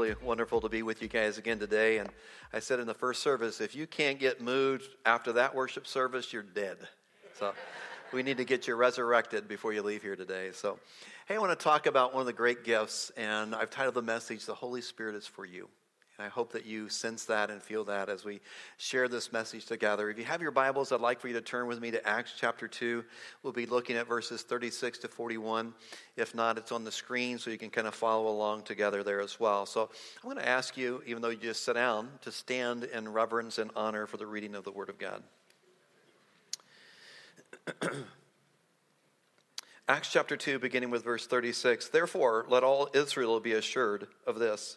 Really wonderful to be with you guys again today. And I said in the first service, if you can't get moved after that worship service, you're dead. So we need to get you resurrected before you leave here today. So, hey, I want to talk about one of the great gifts, and I've titled the message, The Holy Spirit is for You. And I hope that you sense that and feel that as we share this message together. If you have your Bibles, I'd like for you to turn with me to Acts chapter 2. We'll be looking at verses 36 to 41. If not, it's on the screen so you can kind of follow along together there as well. So I'm going to ask you, even though you just sit down, to stand in reverence and honor for the reading of the Word of God. Acts chapter 2, beginning with verse 36. Therefore, let all Israel be assured of this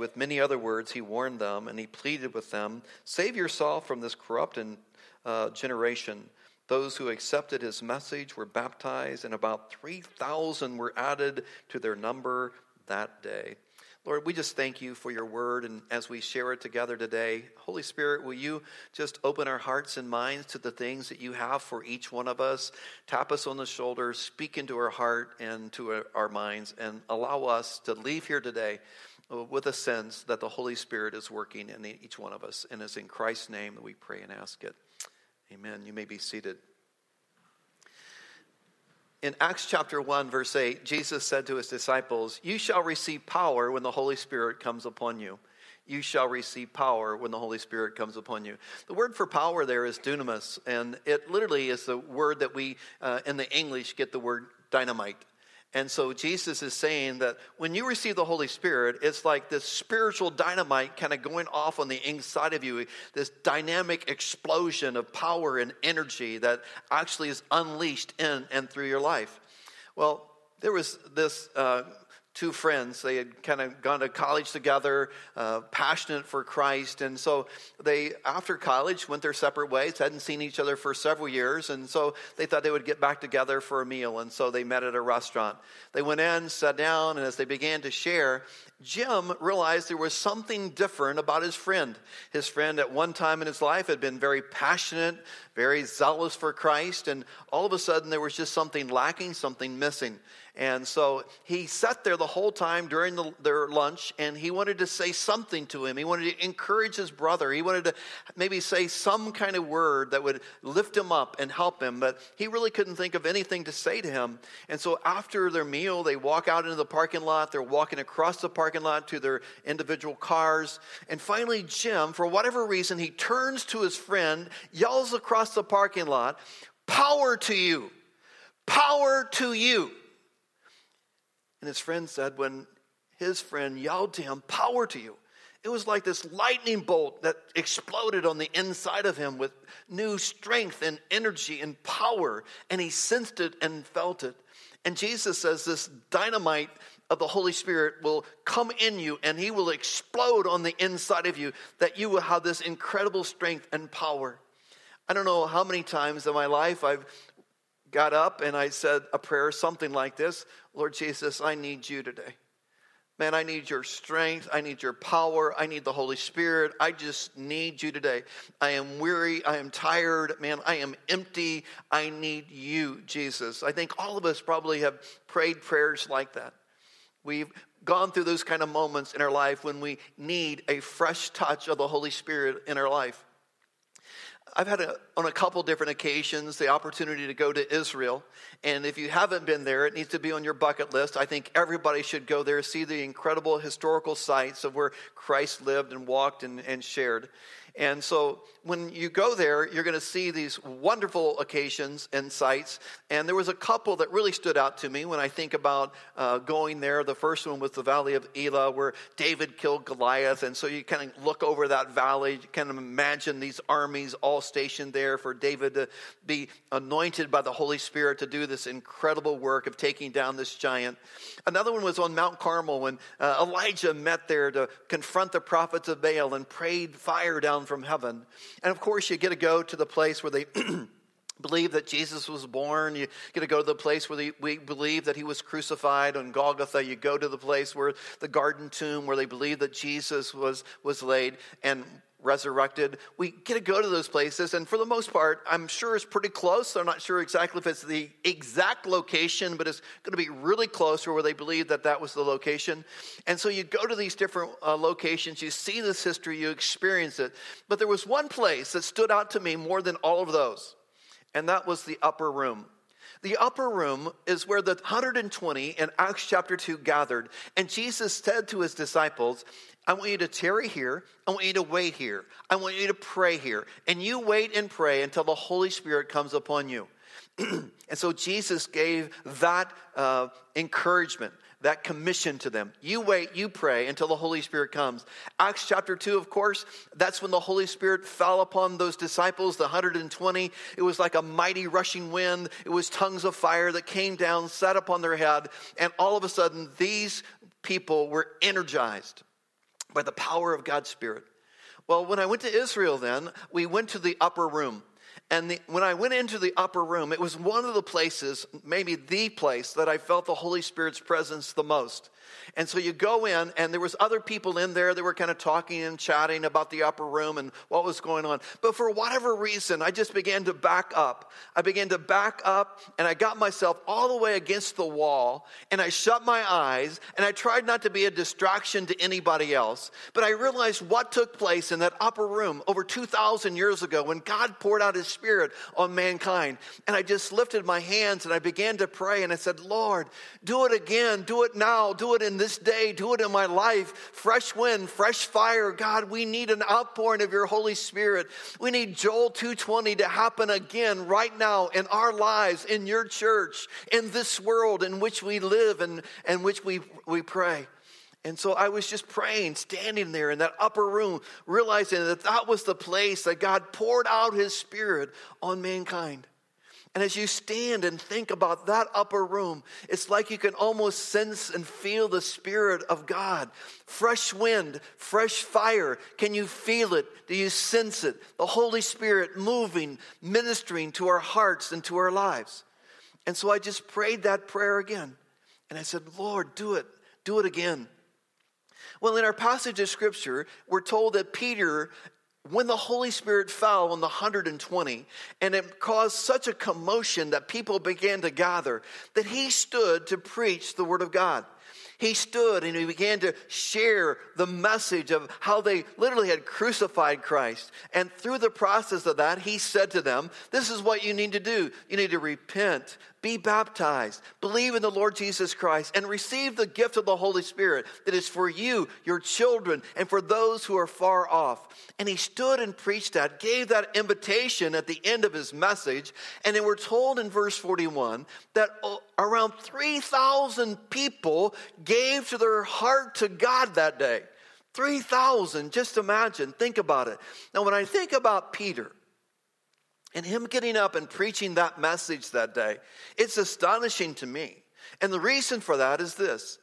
With many other words, he warned them and he pleaded with them Save yourself from this corrupt and, uh, generation. Those who accepted his message were baptized, and about 3,000 were added to their number that day. Lord, we just thank you for your word, and as we share it together today, Holy Spirit, will you just open our hearts and minds to the things that you have for each one of us? Tap us on the shoulder, speak into our heart and to our minds, and allow us to leave here today with a sense that the Holy Spirit is working in each one of us. And it's in Christ's name that we pray and ask it. Amen. You may be seated. In Acts chapter 1, verse 8, Jesus said to his disciples, You shall receive power when the Holy Spirit comes upon you. You shall receive power when the Holy Spirit comes upon you. The word for power there is dunamis, and it literally is the word that we, uh, in the English, get the word dynamite. And so Jesus is saying that when you receive the Holy Spirit, it's like this spiritual dynamite kind of going off on the inside of you, this dynamic explosion of power and energy that actually is unleashed in and through your life. Well, there was this uh, two friends. They had kind of gone to college together, uh, passionate for Christ. And so they, after college, went their separate ways, hadn't seen each other for several years. And so they thought they would get back together for a meal. And so they met at a restaurant. They went in, sat down, and as they began to share, Jim realized there was something different about his friend. His friend, at one time in his life, had been very passionate, very zealous for Christ, and all of a sudden there was just something lacking, something missing. And so he sat there the whole time during the, their lunch and he wanted to say something to him. He wanted to encourage his brother. He wanted to maybe say some kind of word that would lift him up and help him, but he really couldn't think of anything to say to him. And so after their meal, they walk out into the parking lot. They're walking across the parking lot to their individual cars. And finally, Jim, for whatever reason, he turns to his friend, yells across the parking lot, Power to you! Power to you! And his friend said, when his friend yelled to him, Power to you, it was like this lightning bolt that exploded on the inside of him with new strength and energy and power. And he sensed it and felt it. And Jesus says this dynamite of the Holy Spirit will come in you and he will explode on the inside of you, that you will have this incredible strength and power. I don't know how many times in my life I've got up and I said a prayer, something like this Lord Jesus, I need you today. Man, I need your strength. I need your power. I need the Holy Spirit. I just need you today. I am weary. I am tired. Man, I am empty. I need you, Jesus. I think all of us probably have prayed prayers like that. We've gone through those kind of moments in our life when we need a fresh touch of the Holy Spirit in our life. I've had a, on a couple different occasions the opportunity to go to Israel. And if you haven't been there, it needs to be on your bucket list. I think everybody should go there, see the incredible historical sites of where Christ lived and walked and, and shared. And so when you go there, you're going to see these wonderful occasions and sights. And there was a couple that really stood out to me when I think about uh, going there. The first one was the Valley of Elah, where David killed Goliath. And so you kind of look over that valley, you kind of imagine these armies all stationed there for David to be anointed by the Holy Spirit to do this incredible work of taking down this giant. Another one was on Mount Carmel when uh, Elijah met there to confront the prophets of Baal and prayed fire down from heaven. And of course, you get to go to the place where they believe that Jesus was born. You get to go to the place where we believe that he was crucified on Golgotha. You go to the place where the garden tomb where they believe that Jesus was, was laid. And resurrected. We get to go to those places, and for the most part, I'm sure it's pretty close. I'm not sure exactly if it's the exact location, but it's going to be really close to where they believe that that was the location. And so you go to these different uh, locations, you see this history, you experience it. But there was one place that stood out to me more than all of those, and that was the upper room. The upper room is where the 120 in Acts chapter 2 gathered. And Jesus said to his disciples, I want you to tarry here. I want you to wait here. I want you to pray here. And you wait and pray until the Holy Spirit comes upon you. and so Jesus gave that uh, encouragement, that commission to them. You wait, you pray until the Holy Spirit comes. Acts chapter 2, of course, that's when the Holy Spirit fell upon those disciples, the 120. It was like a mighty rushing wind. It was tongues of fire that came down, sat upon their head, and all of a sudden, these people were energized by the power of God's Spirit. Well, when I went to Israel, then, we went to the upper room. And the, when I went into the upper room, it was one of the places, maybe the place, that I felt the Holy Spirit's presence the most. And so you go in, and there was other people in there that were kind of talking and chatting about the upper room and what was going on. But for whatever reason, I just began to back up. I began to back up, and I got myself all the way against the wall, and I shut my eyes, and I tried not to be a distraction to anybody else. But I realized what took place in that upper room over 2,000 years ago when God poured out His Spirit on mankind. And I just lifted my hands and I began to pray, and I said, Lord, do it again, do it now, do it in this day, do it in my life. Fresh wind, fresh fire. God, we need an outpouring of your Holy Spirit. We need Joel 220 to happen again right now in our lives, in your church, in this world in which we live and, and which we, we pray. And so I was just praying, standing there in that upper room, realizing that that was the place that God poured out his spirit on mankind. And as you stand and think about that upper room, it's like you can almost sense and feel the Spirit of God. Fresh wind, fresh fire. Can you feel it? Do you sense it? The Holy Spirit moving, ministering to our hearts and to our lives. And so I just prayed that prayer again. And I said, Lord, do it. Do it again. Well, in our passage of scripture, we're told that Peter when the Holy Spirit fell on the 120, and it caused such a commotion that people began to gather, that he stood to preach the Word of God. He stood and he began to share the message of how they literally had crucified Christ. And through the process of that, he said to them, This is what you need to do. You need to repent, be baptized, believe in the Lord Jesus Christ, and receive the gift of the Holy Spirit that is for you, your children, and for those who are far off. And he stood and preached that, gave that invitation at the end of his message. And then we're told in verse 41 that uh, around 3,000 people gave to their heart to God that day. 3,000, just imagine, think about it. Now, when I think about Peter, and him getting up and preaching that message that day, it's astonishing to me. And the reason for that is this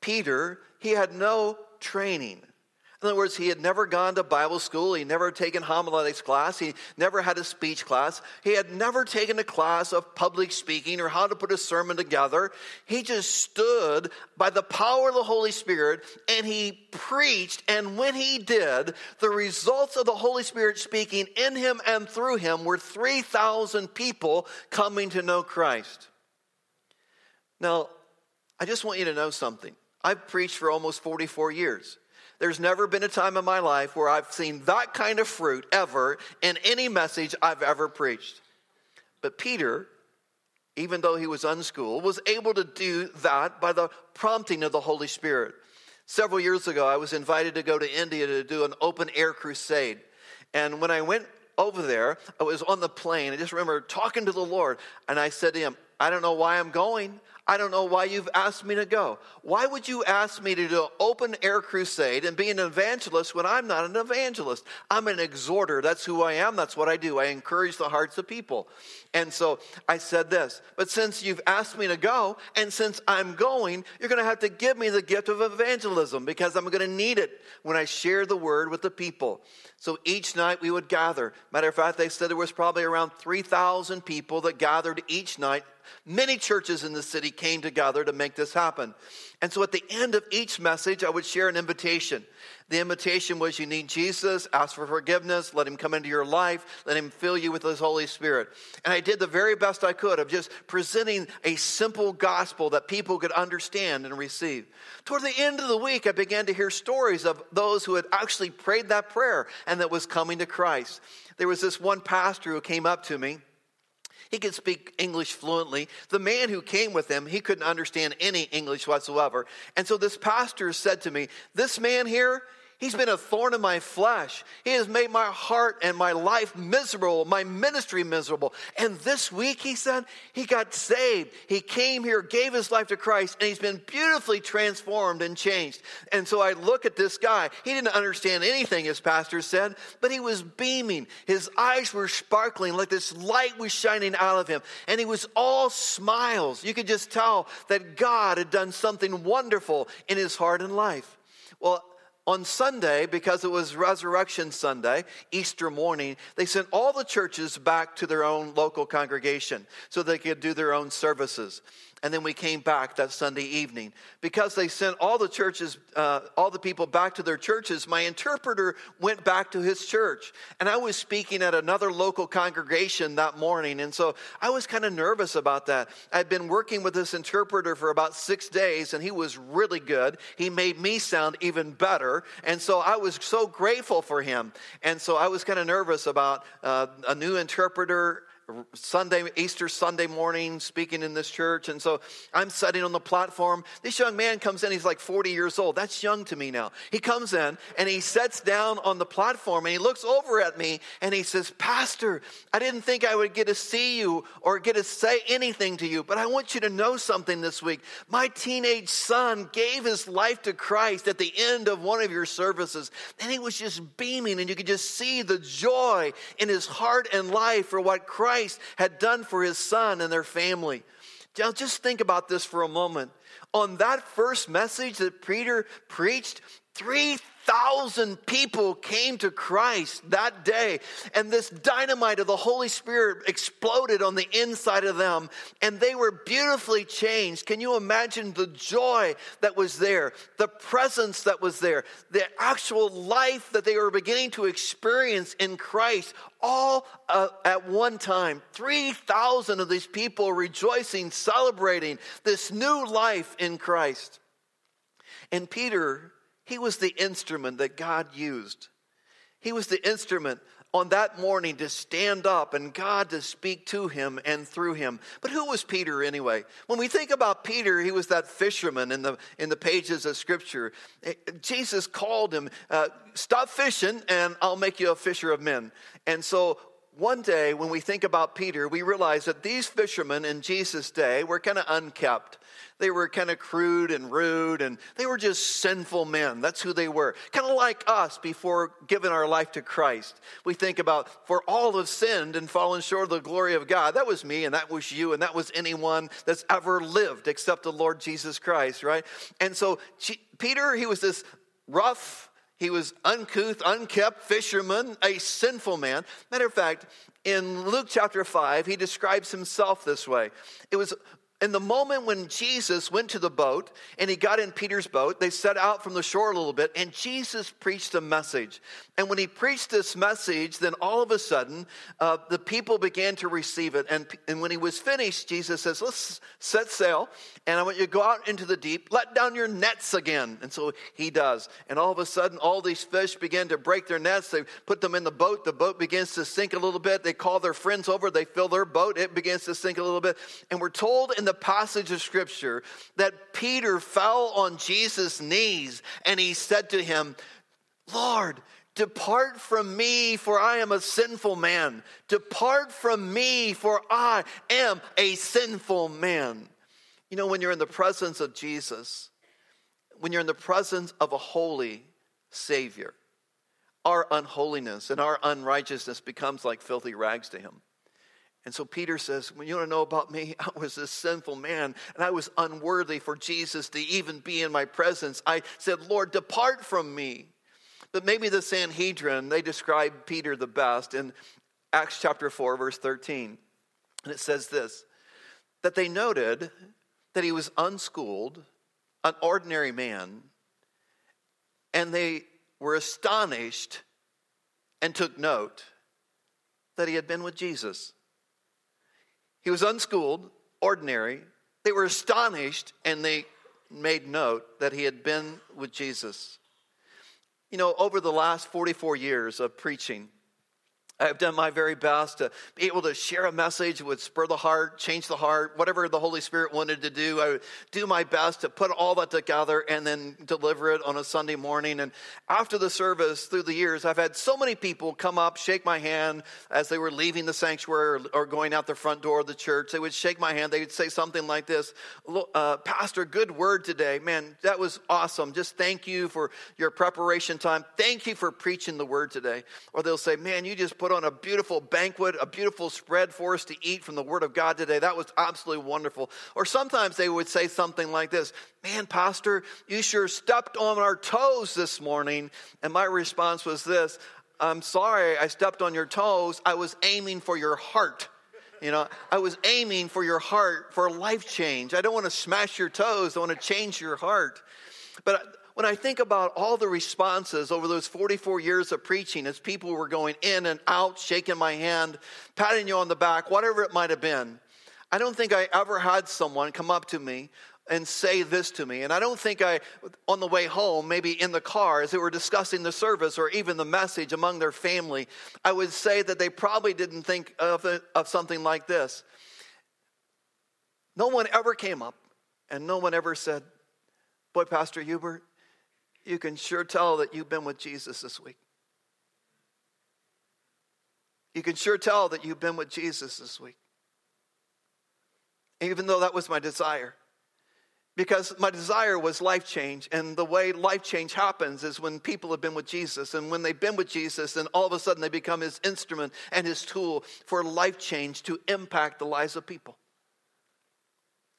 Peter, he had no training. In other words, he had never gone to Bible school. He never taken homiletics class. He never had a speech class. He had never taken a class of public speaking or how to put a sermon together. He just stood by the power of the Holy Spirit and he preached. And when he did, the results of the Holy Spirit speaking in him and through him were 3,000 people coming to know Christ. Now, I just want you to know something. I've preached for almost 44 years. There's never been a time in my life where I've seen that kind of fruit ever in any message I've ever preached. But Peter, even though he was unschooled, was able to do that by the prompting of the Holy Spirit. Several years ago, I was invited to go to India to do an open air crusade. And when I went over there, I was on the plane. I just remember talking to the Lord, and I said to him, I don't know why I'm going. I don't know why you've asked me to go. Why would you ask me to do an open air crusade and be an evangelist when I'm not an evangelist? I'm an exhorter. That's who I am. That's what I do. I encourage the hearts of people. And so I said this, but since you've asked me to go, and since I'm going, you're going to have to give me the gift of evangelism because I'm going to need it when I share the word with the people. So each night we would gather. Matter of fact, they said there was probably around 3,000 people that gathered each night Many churches in the city came together to make this happen. And so at the end of each message, I would share an invitation. The invitation was you need Jesus, ask for forgiveness, let him come into your life, let him fill you with his Holy Spirit. And I did the very best I could of just presenting a simple gospel that people could understand and receive. Toward the end of the week, I began to hear stories of those who had actually prayed that prayer and that was coming to Christ. There was this one pastor who came up to me he could speak English fluently. The man who came with him, he couldn't understand any English whatsoever. And so this pastor said to me, This man here, He's been a thorn in my flesh. He has made my heart and my life miserable, my ministry miserable. And this week, he said, he got saved. He came here, gave his life to Christ, and he's been beautifully transformed and changed. And so I look at this guy. He didn't understand anything, his pastor said, but he was beaming. His eyes were sparkling like this light was shining out of him. And he was all smiles. You could just tell that God had done something wonderful in his heart and life. Well, on Sunday, because it was Resurrection Sunday, Easter morning, they sent all the churches back to their own local congregation so they could do their own services and then we came back that Sunday evening. Because they sent all the churches, uh, all the people back to their churches, my interpreter went back to his church. And I was speaking at another local congregation that morning. And so I was kind of nervous about that. I'd been working with this interpreter for about six days, and he was really good. He made me sound even better. And so I was so grateful for him. And so I was kind of nervous about uh, a new interpreter Sunday, Easter Sunday morning, speaking in this church. And so I'm sitting on the platform. This young man comes in, he's like 40 years old. That's young to me now. He comes in and he sits down on the platform and he looks over at me and he says, Pastor, I didn't think I would get to see you or get to say anything to you, but I want you to know something this week. My teenage son gave his life to Christ at the end of one of your services, and he was just beaming, and you could just see the joy in his heart and life for what Christ Christ had done for his son and their family. Now, just think about this for a moment. On that first message that Peter preached, 3,000 people came to Christ that day, and this dynamite of the Holy Spirit exploded on the inside of them, and they were beautifully changed. Can you imagine the joy that was there, the presence that was there, the actual life that they were beginning to experience in Christ, all uh, at one time? 3,000 of these people rejoicing, celebrating this new life in Christ. And Peter he was the instrument that God used. He was the instrument on that morning to stand up and God to speak to him and through him. But who was Peter anyway? When we think about Peter, he was that fisherman in the in the pages of Scripture. Eh, Jesus called him, uh, "Stop fishing, and I'll make you a fisher of men." And so one day when we think about Peter, we realize that these fishermen in Jesus' day were kind of unkept. They were kind of crude and rude, and they were just sinful men. That's who they were. Kind of like us before giving our life to Christ. We think about, for all have sinned and fallen short of the glory of God. That was me, and that was you, and that was anyone that's ever lived except the Lord Jesus Christ, right? And so Peter, he was this rough, he was uncouth, unkept fisherman, a sinful man. Matter of fact, in Luke chapter 5, he describes himself this way. It was in the moment when Jesus went to the boat and he got in Peter's boat, they set out from the shore a little bit, and Jesus preached a message. And when he preached this message, then all of a sudden, uh, the people began to receive it. And, and when he was finished, Jesus says, Let's set sail, and I want you to go out into the deep, let down your nets again. And so he does. And all of a sudden, all these fish begin to break their nets. They put them in the boat. The boat begins to sink a little bit. They call their friends over, they fill their boat. It begins to sink a little bit. And we're told in the passage of scripture that Peter fell on Jesus' knees and he said to him, Lord, Depart from me, for I am a sinful man. Depart from me, for I am a sinful man. You know, when you're in the presence of Jesus, when you're in the presence of a holy Savior, our unholiness and our unrighteousness becomes like filthy rags to him. And so Peter says, When you want to know about me, I was a sinful man and I was unworthy for Jesus to even be in my presence. I said, Lord, depart from me. But maybe the Sanhedrin, they describe Peter the best in Acts chapter 4, verse 13. And it says this that they noted that he was unschooled, an ordinary man, and they were astonished and took note that he had been with Jesus. He was unschooled, ordinary. They were astonished and they made note that he had been with Jesus. You know, over the last 44 years of preaching, I've done my very best to be able to share a message that would spur the heart, change the heart, whatever the Holy Spirit wanted to do. I would do my best to put all that together and then deliver it on a Sunday morning. And after the service, through the years, I've had so many people come up, shake my hand as they were leaving the sanctuary or, going out the front door of the church. They would shake my hand. They would say something like this uh, Pastor, good word today. Man, that was awesome. Just thank you for your preparation time. Thank you for preaching the word today. Or they'll say, Man, you just put put on a beautiful banquet, a beautiful spread for us to eat from the Word of God today. That was absolutely wonderful. Or sometimes they would say something like this Man, Pastor, you sure stepped on our toes this morning. And my response was this I'm sorry I stepped on your toes. I was aiming for your heart. You know, I was aiming for your heart for life change. I don't want to smash your toes, I want to change your heart. But when I think about all the responses over those 44 years of preaching, as people were going in and out, shaking my hand, patting you on the back, whatever it might have been, I don't think I ever had someone come up to me and say this to me. And I don't think I, on the way home, maybe in the car, as they were discussing the service or even the message among their family, I would say that they probably didn't think of, it, of something like this. No one ever came up and no one ever said, Boy, Pastor Hubert, you can sure tell that you've been with Jesus this week. You can sure tell that you've been with Jesus this week. Even though that was my desire. Because my desire was life change. And the way life change happens is when people have been with Jesus. And when they've been with Jesus, then all of a sudden they become his instrument and his tool for life change to impact the lives of people.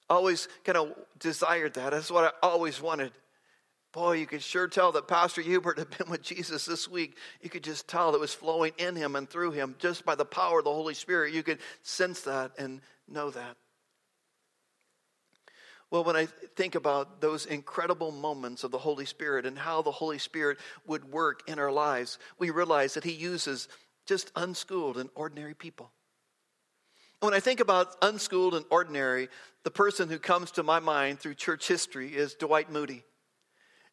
Always kind of desired that. That's what I always wanted. Boy, you could sure tell that Pastor Hubert had been with Jesus this week. You could just tell it was flowing in him and through him just by the power of the Holy Spirit. You could sense that and know that. Well, when I think about those incredible moments of the Holy Spirit and how the Holy Spirit would work in our lives, we realize that He uses just unschooled and ordinary people. When I think about unschooled and ordinary, the person who comes to my mind through church history is Dwight Moody.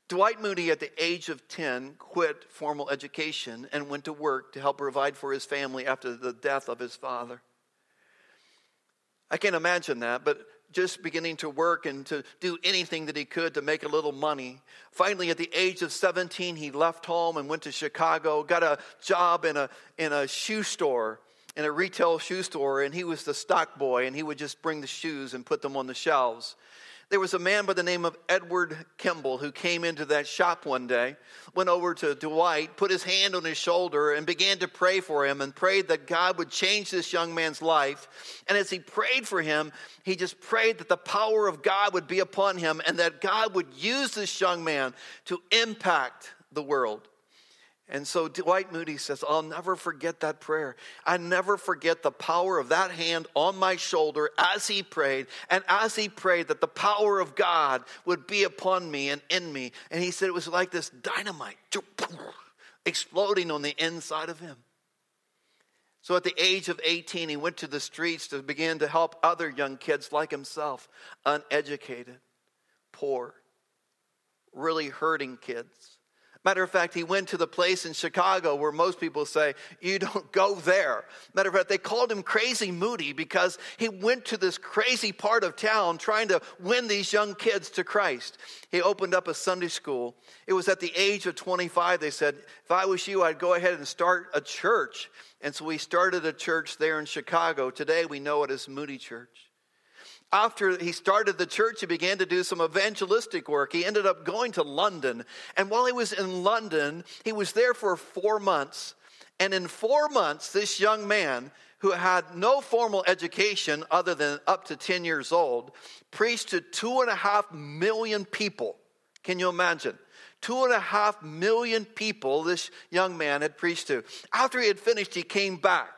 Dwight Moody, at the age of 10, quit formal education and went to work to help provide for his family after the death of his father. I can't imagine that, but just beginning to work and to do anything that he could to make a little money. Finally, at the age of 17, he left home and went to Chicago, got a job in a, in a shoe store, in a retail shoe store, and he was the stock boy, and he would just bring the shoes and put them on the shelves. There was a man by the name of Edward Kimball who came into that shop one day, went over to Dwight, put his hand on his shoulder, and began to pray for him and prayed that God would change this young man's life. And as he prayed for him, he just prayed that the power of God would be upon him and that God would use this young man to impact the world. And so Dwight Moody says, I'll never forget that prayer. I never forget the power of that hand on my shoulder as he prayed, and as he prayed that the power of God would be upon me and in me. And he said it was like this dynamite exploding on the inside of him. So at the age of 18, he went to the streets to begin to help other young kids like himself, uneducated, poor, really hurting kids Matter of fact, he went to the place in Chicago where most people say, You don't go there. Matter of fact, they called him Crazy Moody because he went to this crazy part of town trying to win these young kids to Christ. He opened up a Sunday school. It was at the age of 25. They said, If I was you, I'd go ahead and start a church. And so we started a church there in Chicago. Today we know it as Moody Church after he started the church, he began to do some evangelistic work. He ended up going to London. And while he was in London, he was there for four months. And in four months, this young man who had no formal education other than up to 10 years old preached to two and a half million people. Can you imagine? Two and a half million people this young man had preached to. After he had finished, he came back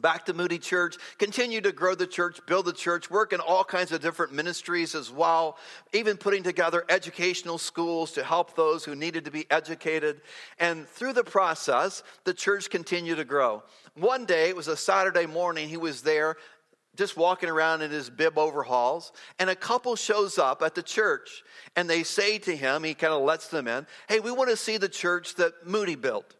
back to Moody Church, continue to grow the church, build the church, work in all kinds of different ministries as well, even putting together educational schools to help those who needed to be educated. And through the process, the church continued to grow. One day, it was a Saturday morning, he was there just walking around in his bib overhauls, and a couple shows up at the church and they say to him, he kind of lets them in, Hey, we want to see the church that Moody built.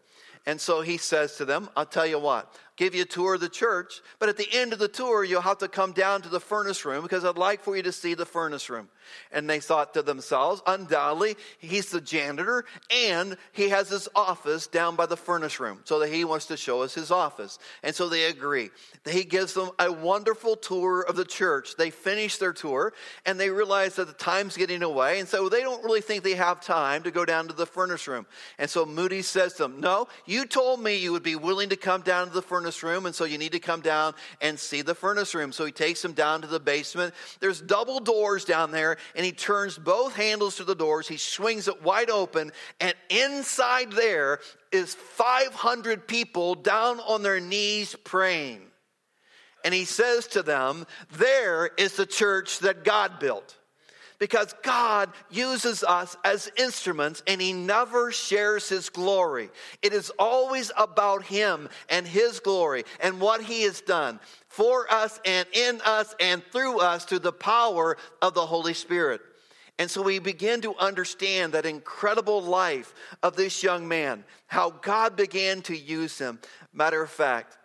And so he says to them, I'll tell you what, give you a tour of the church, but at the end of the tour, you'll have to come down to the furnace room because I'd like for you to see the furnace room. And they thought to themselves, undoubtedly, he's the janitor and he has his office down by the furnace room so that he wants to show us his office. And so they agree. He gives them a wonderful tour of the church. They finish their tour and they realize that the time's getting away. And so they don't really think they have time to go down to the furnace room. And so Moody says to them, No, you told me you would be willing to come down to the furnace room. And so you need to come down and see the furnace room. So he takes them down to the basement. There's double doors down there and he turns both handles to the doors. He swings it wide open, and inside there is 500 people down on their knees praying. And he says to them, There is the church that God built because God uses us as instruments and He never shares His glory. It is always about Him and His glory and what He has done for us and in us and through us through the power of the Holy Spirit. And so we begin to understand that incredible life of this young man, how God began to use him. Matter of fact,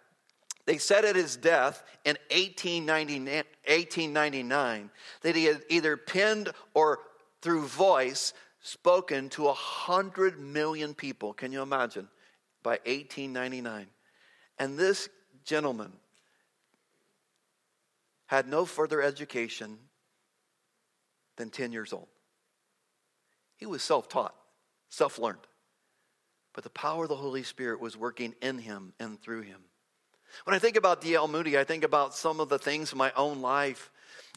they said at his death in 1899 that he had either penned or through voice spoken to a hundred million people. Can you imagine? By 1899. And this gentleman had no further education than 10 years old. He was self taught, self learned. But the power of the Holy Spirit was working in him and through him. When I think about D.L. Moody, I think about some of the things in my own life.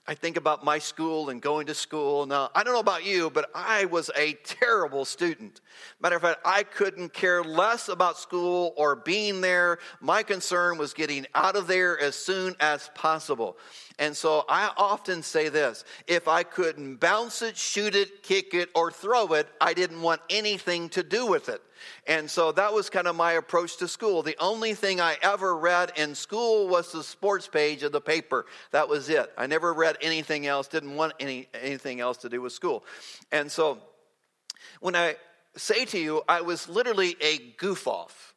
I think about my school and going to school. Now, I don't know about you, but I was a terrible student. Matter of fact, I couldn't care less about school or being there. My concern was getting out of there as soon as possible. And so I often say this if I couldn't bounce it, shoot it, kick it, or throw it, I didn't want anything to do with it. And so that was kind of my approach to school. The only thing I ever read in school was the sports page of the paper. That was it. I never read anything else, didn't want any, anything else to do with school. And so when I say to you, I was literally a goof off.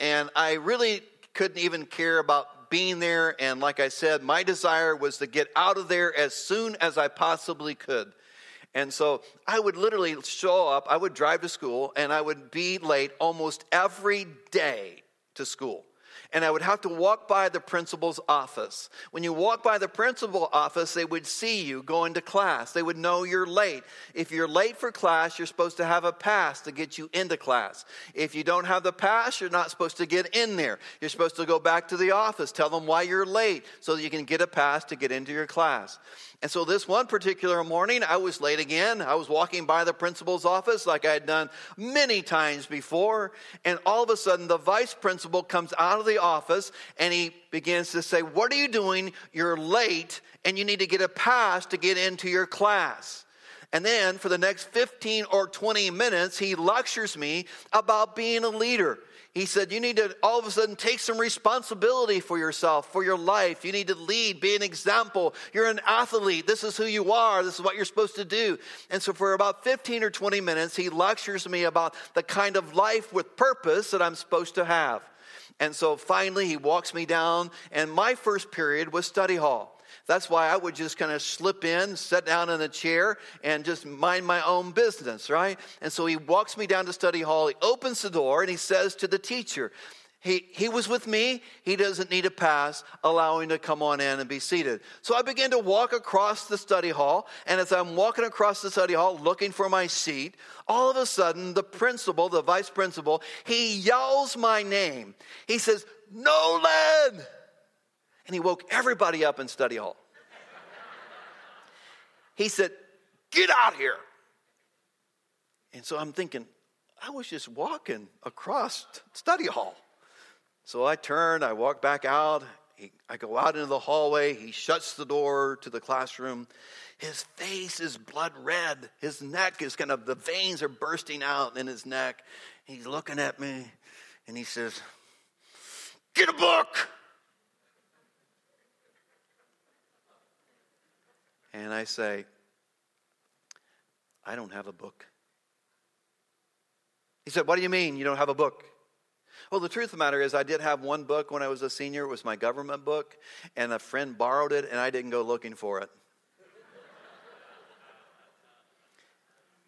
And I really couldn't even care about being there. And like I said, my desire was to get out of there as soon as I possibly could. And so I would literally show up, I would drive to school, and I would be late almost every day to school and I would have to walk by the principal's office. When you walk by the principal office, they would see you going to class. They would know you're late. If you're late for class, you're supposed to have a pass to get you into class. If you don't have the pass, you're not supposed to get in there. You're supposed to go back to the office, tell them why you're late so that you can get a pass to get into your class. And so this one particular morning, I was late again. I was walking by the principal's office like I had done many times before. And all of a sudden, the vice principal comes out of the office and he begins to say, What are you doing? You're late and you need to get a pass to get into your class. And then for the next 15 or 20 minutes, he lectures me about being a leader. He said, You need to all of a sudden take some responsibility for yourself, for your life. You need to lead, be an example. You're an athlete. This is who you are. This is what you're supposed to do. And so, for about 15 or 20 minutes, he lectures me about the kind of life with purpose that I'm supposed to have. And so finally, he walks me down, and my first period was study hall. That's why I would just kind of slip in, sit down in a chair, and just mind my own business, right? And so he walks me down to study hall. He opens the door and he says to the teacher, he, he was with me. He doesn't need a pass. Allow him to come on in and be seated. So I began to walk across the study hall. And as I'm walking across the study hall looking for my seat, all of a sudden, the principal, the vice principal, he yells my name. He says, Nolan! and he woke everybody up in study hall. he said, Get out here. And so I'm thinking, I was just walking across study hall. So I turn, I walk back out. He, I go out into the hallway. He shuts the door to the classroom. His face is blood red. His neck is kind of, the veins are bursting out in his neck. He's looking at me and he says, Get a book. and I say, I don't have a book. He said, What do you mean you don't have a book? Well, the truth of the matter is, I did have one book when I was a senior. It was my government book, and a friend borrowed it, and I didn't go looking for it.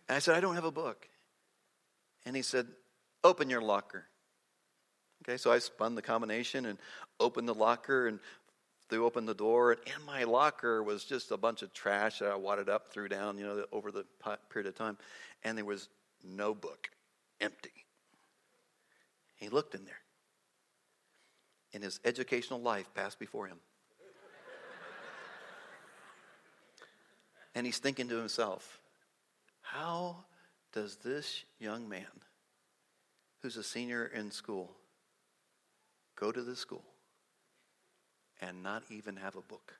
and I said, I don't have a book. And he said, Open your locker. Okay, so I spun the combination and opened the locker and threw open the door, and in my locker was just a bunch of trash that I wadded up, threw down, you know, over the period of time, and there was no book, empty. He looked in there, and his educational life passed before him. and he's thinking to himself, how does this young man, who's a senior in school, go to this school? and not even have a book.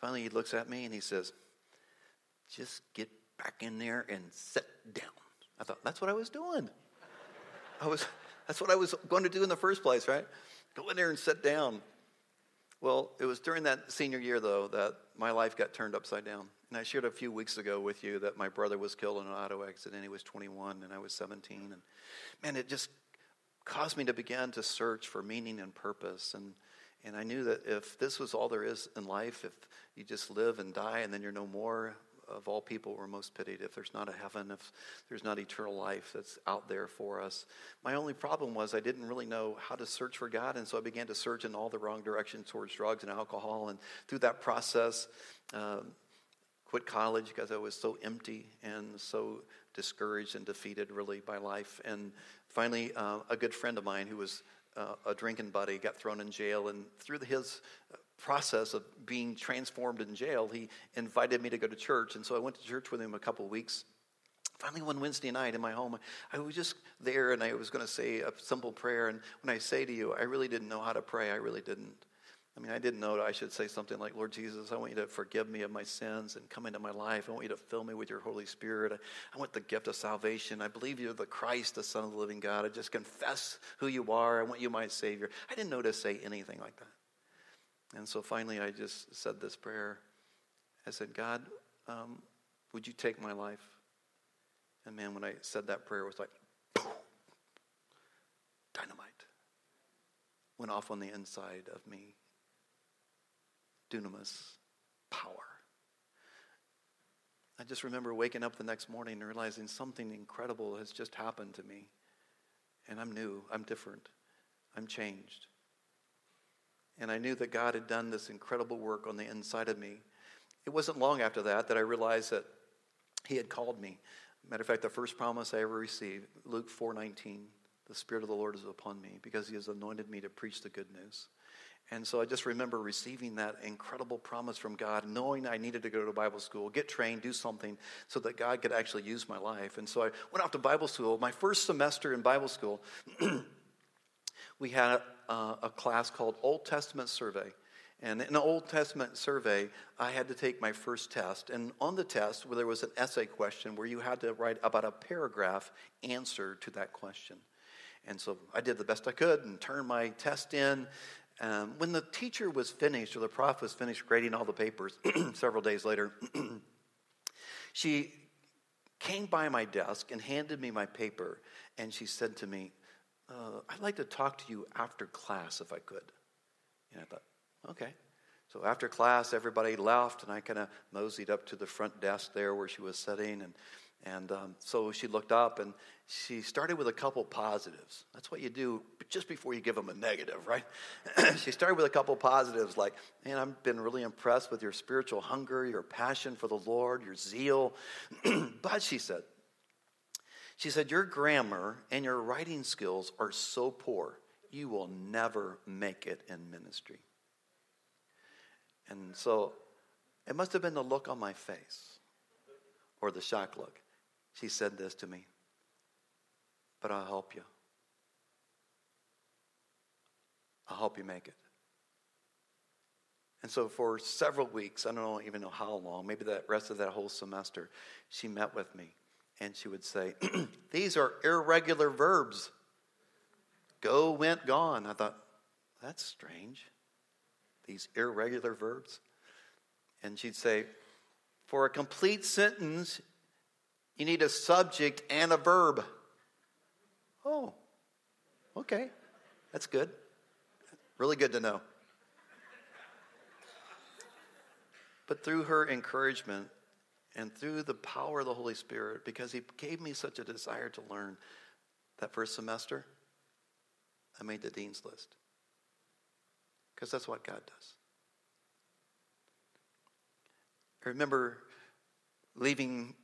Finally, he looks at me and he says, Just get back in there and sit down. I thought, That's what I was doing. I was, that's what I was going to do in the first place, right? Go in there and sit down. Well, it was during that senior year, though, that my life got turned upside down. And I shared a few weeks ago with you that my brother was killed in an auto accident. He was 21 and I was 17. And man, it just caused me to begin to search for meaning and purpose. And, and I knew that if this was all there is in life, if you just live and die and then you're no more, of all people, we're most pitied. If there's not a heaven, if there's not eternal life that's out there for us. My only problem was I didn't really know how to search for God, and so I began to search in all the wrong directions towards drugs and alcohol. And through that process, um, quit college because I was so empty and so discouraged and defeated, really, by life. And Finally, uh, a good friend of mine who was uh, a drinking buddy got thrown in jail, and through his process of being transformed in jail, he invited me to go to church. And so I went to church with him a couple of weeks. Finally, one Wednesday night in my home, I was just there and I was going to say a simple prayer. And when I say to you, I really didn't know how to pray, I really didn't. I mean, I didn't know I should say something like, Lord Jesus, I want you to forgive me of my sins and come into my life. I want you to fill me with your Holy Spirit. I want the gift of salvation. I believe you're the Christ, the Son of the living God. I just confess who you are. I want you my Savior. I didn't know to say anything like that. And so finally, I just said this prayer. I said, God, um, would you take my life? And man, when I said that prayer, it was like, boom, dynamite went off on the inside of me dunamis power. I just remember waking up the next morning and realizing something incredible has just happened to me. And I'm new, I'm different, I'm changed. And I knew that God had done this incredible work on the inside of me. It wasn't long after that that I realized that He had called me. Matter of fact, the first promise I ever received, Luke 4:19, the Spirit of the Lord is upon me because He has anointed me to preach the good news. And so I just remember receiving that incredible promise from God, knowing I needed to go to Bible school, get trained, do something so that God could actually use my life. And so I went off to Bible school. My first semester in Bible school, we had a, a class called Old Testament Survey. And in an Old Testament survey, I had to take my first test. And on the test, where there was an essay question where you had to write about a paragraph answer to that question. And so I did the best I could and turned my test in. Um, when the teacher was finished, or the prof was finished grading all the papers several days later, she came by my desk and handed me my paper. And she said to me, uh, I'd like to talk to you after class if I could. And I thought, Okay. So after class, everybody left, and I kind of moseyed up to the front desk there where she was sitting. And, and um, so she looked up and she started with a couple positives. That's what you do just before you give them a negative, right? she started with a couple positives like, man, I've been really impressed with your spiritual hunger, your passion for the Lord, your zeal. but she said, she said, your grammar and your writing skills are so poor, you will never make it in ministry. And so it must have been the look on my face or the shock look. She said this to me, but I'll help you. I'll help you make it. And so for several weeks, I don't even know how long, maybe the rest of that whole semester, she met with me and she would say, These are irregular verbs. Go, went, gone. I thought, that's strange these irregular verbs. And she'd say, for a complete sentence, you need a subject and a verb. Oh, okay. That's good. Really good to know. But through her encouragement and through the power of the Holy Spirit, because He gave me such a desire to learn that first semester, I made the dean's list because that's what God does. I remember leaving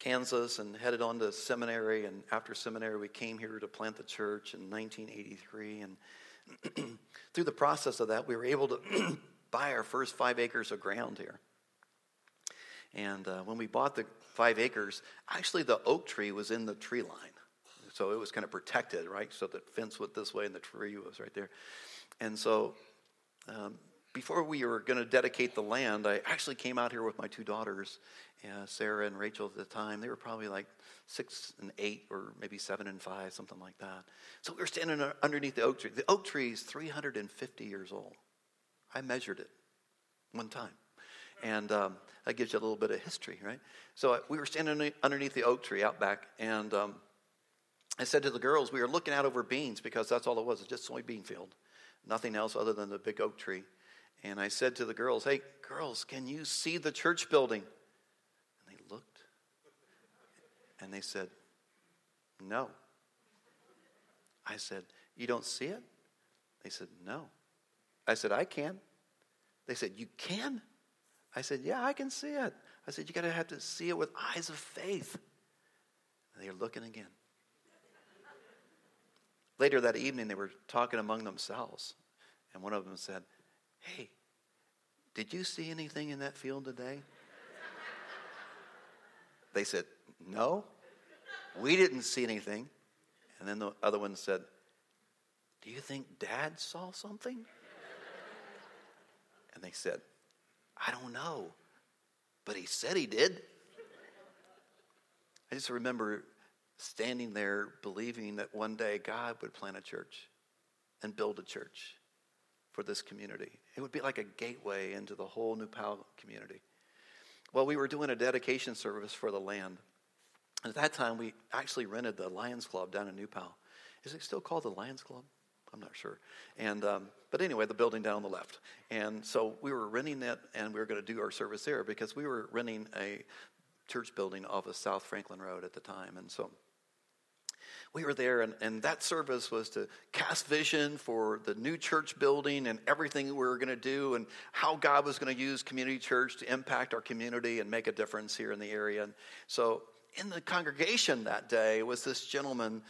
Kansas and headed on to seminary, and after seminary, we came here to plant the church in 1983. And through the process of that, we were able to buy our first five acres of ground here. And uh, when we bought the five acres, actually the oak tree was in the tree line. So it was kind of protected, right? So the fence went this way and the tree was right there. And so um, before we were going to dedicate the land, I actually came out here with my two daughters, uh, Sarah and Rachel at the time. They were probably like six and eight, or maybe seven and five, something like that. So we were standing underneath the oak tree. The oak tree is 350 years old. I measured it one time. And um, that gives you a little bit of history, right? So uh, we were standing underneath the oak tree out back, and um, I said to the girls, we were looking out over beans because that's all it was, it's just soybean field. Nothing else other than the big oak tree. And I said to the girls, hey, girls, can you see the church building? And they looked. And they said, no. I said, you don't see it? They said, no. I said, I can. They said, you can? I said, yeah, I can see it. I said, you got to have to see it with eyes of faith. And they're looking again. Later that evening, they were talking among themselves, and one of them said, Hey, did you see anything in that field today? they said, No, we didn't see anything. And then the other one said, Do you think dad saw something? And they said, I don't know, but he said he did. I just remember standing there believing that one day God would plant a church and build a church for this community. It would be like a gateway into the whole New Pal community. Well, we were doing a dedication service for the land. And At that time, we actually rented the Lions Club down in New Pal. Is it still called the Lions Club? I'm not sure. And um, but anyway, the building down on the left. And so we were renting it, and we were going to do our service there because we were renting a church building off of South Franklin Road at the time. And so we were there, and, and that service was to cast vision for the new church building and everything we were going to do, and how God was going to use community church to impact our community and make a difference here in the area. And so, in the congregation that day was this gentleman.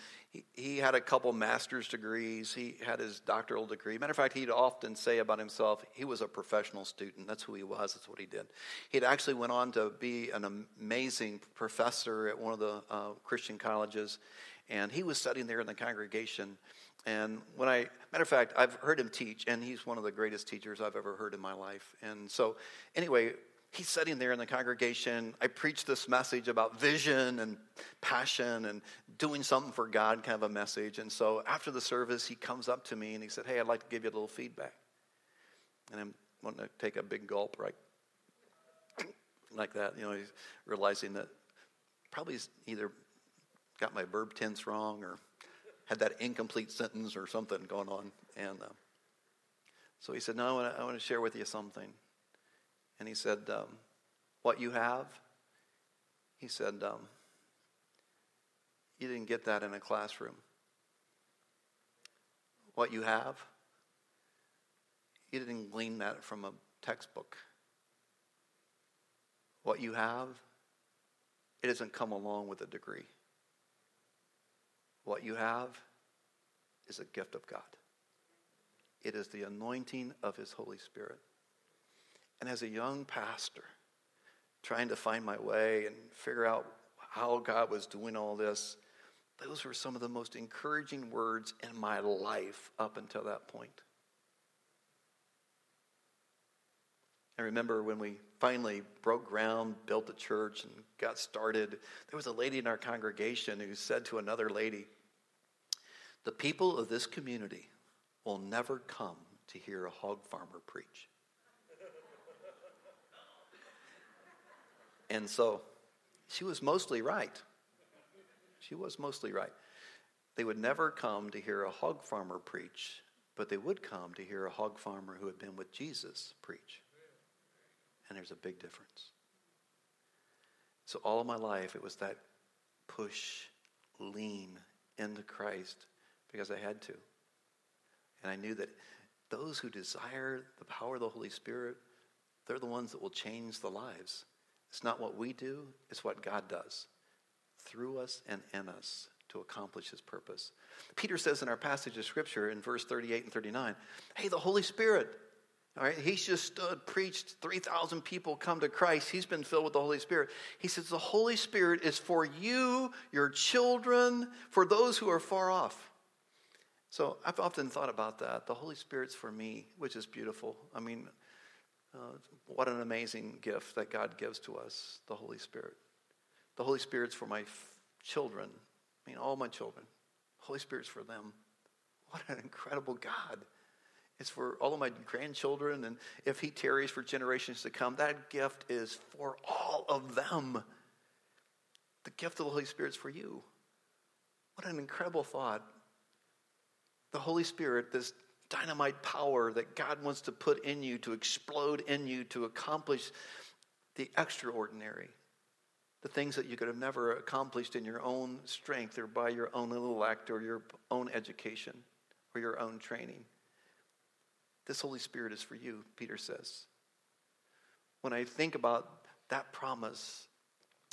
He, had a couple master's degrees. He had his doctoral degree. Matter of fact, he'd often say about himself, he was a professional student. That's who he was. That's what he did. He'd actually went on to be an amazing professor at one of the uh, Christian colleges and he was studying there in the congregation. And when I, matter of fact, I've heard him teach, and he's one of the greatest teachers I've ever heard in my life. And so, anyway, he's sitting there in the congregation. I preached this message about vision and passion and doing something for God, kind of a message. And so, after the service, he comes up to me and he said, Hey, I'd like to give you a little feedback. And I'm wanting to take a big gulp, right? like that, you know, he's realizing that probably either got my verb tense wrong or had that incomplete sentence or something going on. And uh, so he said, No, I want to share with you something. And he said, um, What you have? He said, um, You didn't get that in a classroom. What you have? You didn't glean that from a textbook. What you have, it doesn't come along with a degree. What you have is a gift of God. It is the anointing of His Holy Spirit. And as a young pastor, trying to find my way and figure out how God was doing all this, those were some of the most encouraging words in my life up until that point. I remember when we finally broke ground, built the church, and got started, there was a lady in our congregation who said to another lady, The people of this community will never come to hear a hog farmer preach. And so she was mostly right. She was mostly right. They would never come to hear a hog farmer preach, but they would come to hear a hog farmer who had been with Jesus preach. And there's a big difference. So, all of my life, it was that push, lean into Christ because I had to. And I knew that those who desire the power of the Holy Spirit, they're the ones that will change the lives. It's not what we do, it's what God does through us and in us to accomplish his purpose. Peter says in our passage of scripture in verse 38 and 39, hey, the Holy Spirit, all right, he's just stood, preached, 3,000 people come to Christ. He's been filled with the Holy Spirit. He says, The Holy Spirit is for you, your children, for those who are far off. So I've often thought about that. The Holy Spirit's for me, which is beautiful. I mean, uh, what an amazing gift that God gives to us, the Holy Spirit. The Holy Spirit's for my f- children. I mean, all my children. Holy Spirit's for them. What an incredible God. It's for all of my grandchildren, and if He tarries for generations to come, that gift is for all of them. The gift of the Holy Spirit is for you. What an incredible thought. The Holy Spirit, this dynamite power that God wants to put in you, to explode in you, to accomplish the extraordinary. The things that you could have never accomplished in your own strength or by your own intellect or your own education or your own training. This Holy Spirit is for you, Peter says. When I think about that promise,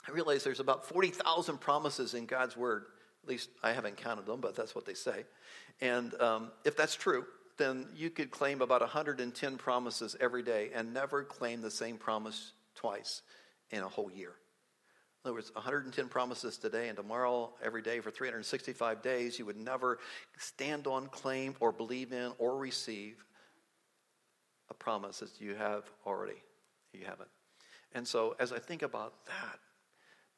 I realize there's about 40,000 promises in God's Word. At least I haven't counted them, but that's what they say. And um, if that's true, then you could claim about 110 promises every day and never claim the same promise twice in a whole year. In other words, 110 promises today and tomorrow, every day for 365 days, you would never stand on, claim, or believe in, or receive a promise that you have already. You haven't. And so, as I think about that,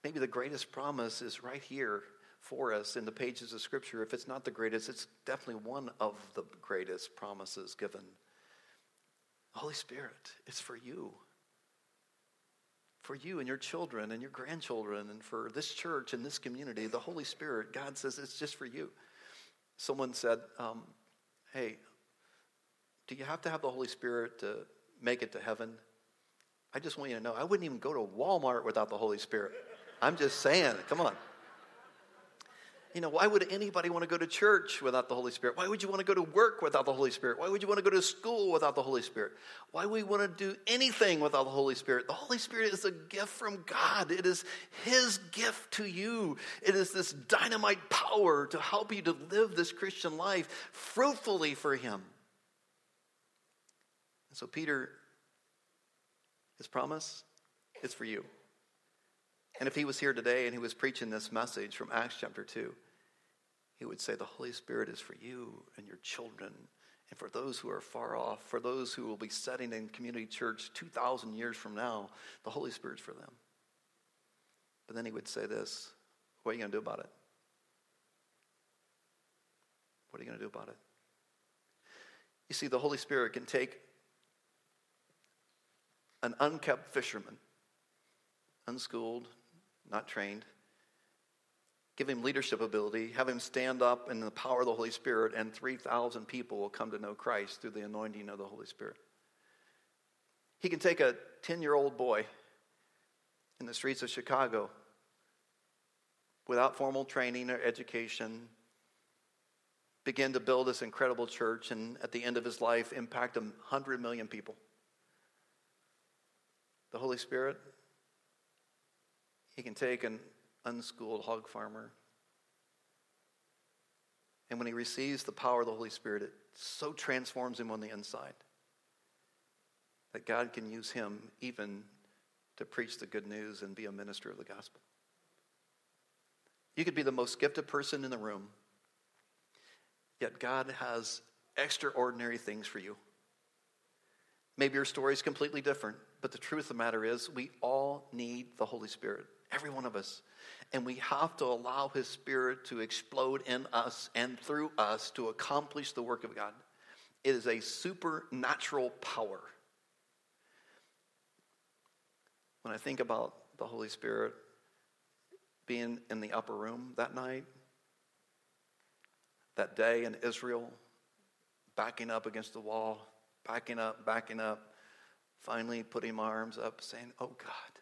maybe the greatest promise is right here for us in the pages of Scripture. If it's not the greatest, it's definitely one of the greatest promises given. Holy Spirit, it's for you. For you and your children and your grandchildren, and for this church and this community, the Holy Spirit, God says it's just for you. Someone said, um, Hey, do you have to have the Holy Spirit to make it to heaven? I just want you to know, I wouldn't even go to Walmart without the Holy Spirit. I'm just saying, come on. You know, why would anybody want to go to church without the Holy Spirit? Why would you want to go to work without the Holy Spirit? Why would you want to go to school without the Holy Spirit? Why would we want to do anything without the Holy Spirit? The Holy Spirit is a gift from God. It is His gift to you. It is this dynamite power to help you to live this Christian life fruitfully for Him. And so, Peter, his promise is for you. And if he was here today and he was preaching this message from Acts chapter 2, he would say, The Holy Spirit is for you and your children, and for those who are far off, for those who will be setting in community church 2,000 years from now, the Holy Spirit's for them. But then he would say this What are you going to do about it? What are you going to do about it? You see, the Holy Spirit can take an unkept fisherman, unschooled, not trained, give him leadership ability, have him stand up in the power of the Holy Spirit, and 3,000 people will come to know Christ through the anointing of the Holy Spirit. He can take a 10 year old boy in the streets of Chicago without formal training or education, begin to build this incredible church, and at the end of his life, impact 100 million people. The Holy Spirit, he can take an unschooled hog farmer. And when he receives the power of the Holy Spirit, it so transforms him on the inside that God can use him even to preach the good news and be a minister of the gospel. You could be the most gifted person in the room, yet God has extraordinary things for you. Maybe your story is completely different, but the truth of the matter is, we all need the Holy Spirit, every one of us. And we have to allow His Spirit to explode in us and through us to accomplish the work of God. It is a supernatural power. When I think about the Holy Spirit being in the upper room that night, that day in Israel, backing up against the wall, backing up, backing up, finally putting my arms up, saying, Oh God,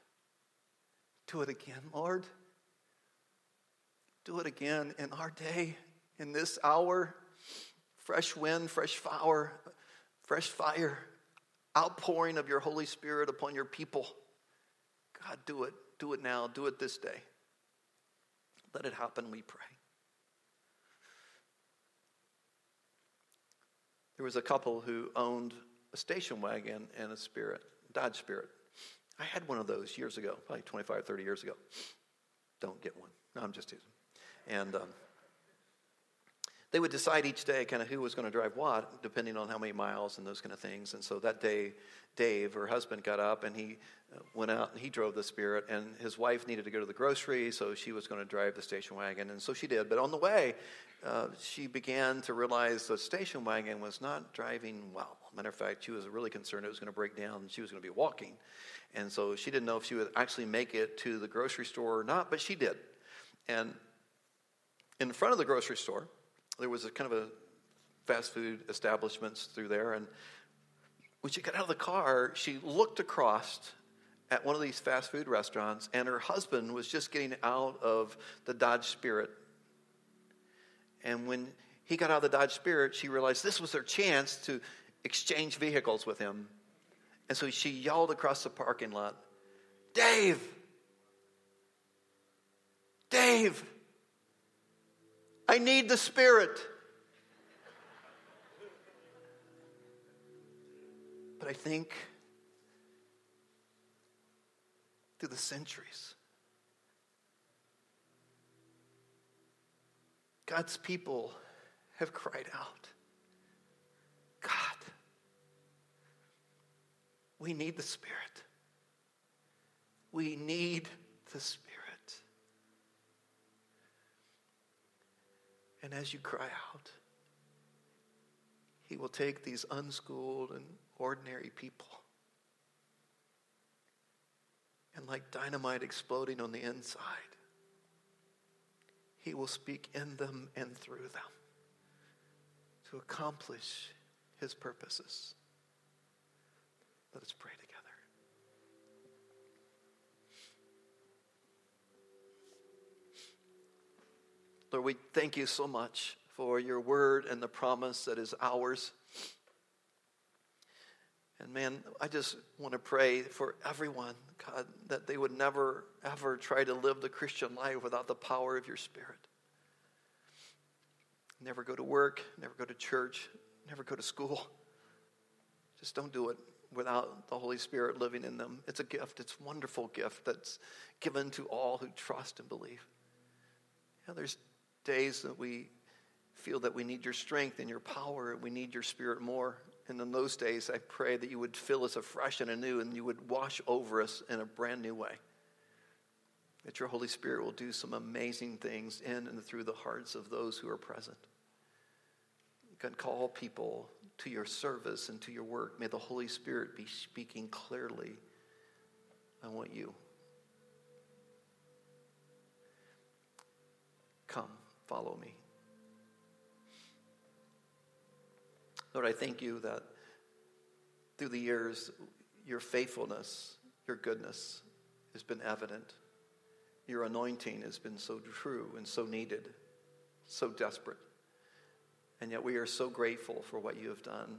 do it again, Lord. Do it again in our day, in this hour. Fresh wind, fresh fire, fresh fire, outpouring of your Holy Spirit upon your people. God, do it. Do it now. Do it this day. Let it happen, we pray. There was a couple who owned a station wagon and a Spirit, Dodge Spirit. I had one of those years ago, probably 25, 30 years ago. Don't get one. No, I'm just teasing. And um, they would decide each day kind of who was going to drive what, depending on how many miles and those kind of things. And so that day, Dave, her husband, got up and he uh, went out and he drove the Spirit. And his wife needed to go to the grocery, so she was going to drive the station wagon. And so she did. But on the way, uh, she began to realize the station wagon was not driving well. Matter of fact, she was really concerned it was going to break down and she was going to be walking. And so she didn't know if she would actually make it to the grocery store or not, but she did. And in front of the grocery store, there was a kind of a fast food establishments through there. And when she got out of the car, she looked across at one of these fast food restaurants, and her husband was just getting out of the Dodge Spirit. And when he got out of the Dodge Spirit, she realized this was her chance to exchange vehicles with him. And so she yelled across the parking lot, Dave! Dave! I need the Spirit. But I think through the centuries, God's people have cried out God, we need the Spirit. We need the Spirit. And as you cry out, He will take these unschooled and ordinary people and, like dynamite exploding on the inside, He will speak in them and through them to accomplish His purposes. Let us pray together. Lord, we thank you so much for your word and the promise that is ours. And man, I just want to pray for everyone, God, that they would never, ever try to live the Christian life without the power of your Spirit. Never go to work, never go to church, never go to school. Just don't do it without the Holy Spirit living in them. It's a gift, it's a wonderful gift that's given to all who trust and believe. You know, there's days that we feel that we need your strength and your power, and we need your spirit more. And in those days, I pray that you would fill us afresh and anew, and you would wash over us in a brand new way. That your Holy Spirit will do some amazing things in and through the hearts of those who are present. God, call people to your service and to your work. May the Holy Spirit be speaking clearly. I want you. Come, follow me. Lord, I thank you that through the years, your faithfulness, your goodness has been evident. Your anointing has been so true and so needed, so desperate. And yet we are so grateful for what you have done,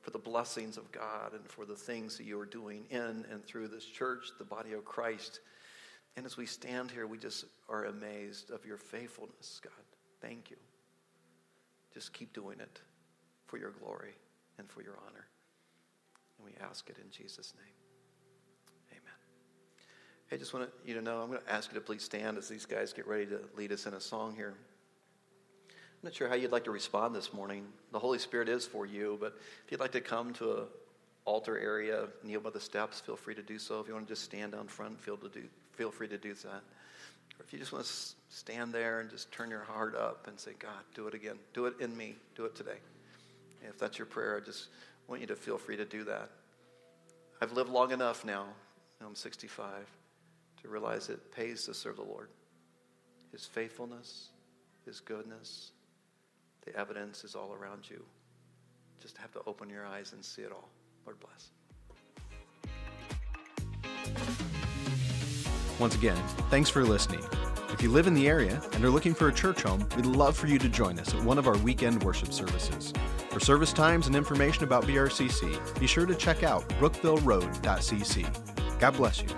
for the blessings of God, and for the things that you are doing in and through this church, the body of Christ. And as we stand here, we just are amazed of your faithfulness, God. Thank you. Just keep doing it for your glory and for your honor. And we ask it in Jesus' name. Amen. I just want you to know, I'm going to ask you to please stand as these guys get ready to lead us in a song here. I'm not sure how you'd like to respond this morning. The Holy Spirit is for you, but if you'd like to come to a altar area, kneel by the steps, feel free to do so. If you want to just stand down front, feel, to do, feel free to do that. Or if you just want to stand there and just turn your heart up and say, God, do it again. Do it in me. Do it today. If that's your prayer, I just want you to feel free to do that. I've lived long enough now, I'm 65, to realize it pays to serve the Lord. His faithfulness, His goodness, the evidence is all around you. Just have to open your eyes and see it all. Lord bless. Once again, thanks for listening. If you live in the area and are looking for a church home, we'd love for you to join us at one of our weekend worship services. For service times and information about BRCC, be sure to check out brookvilleroad.cc. God bless you.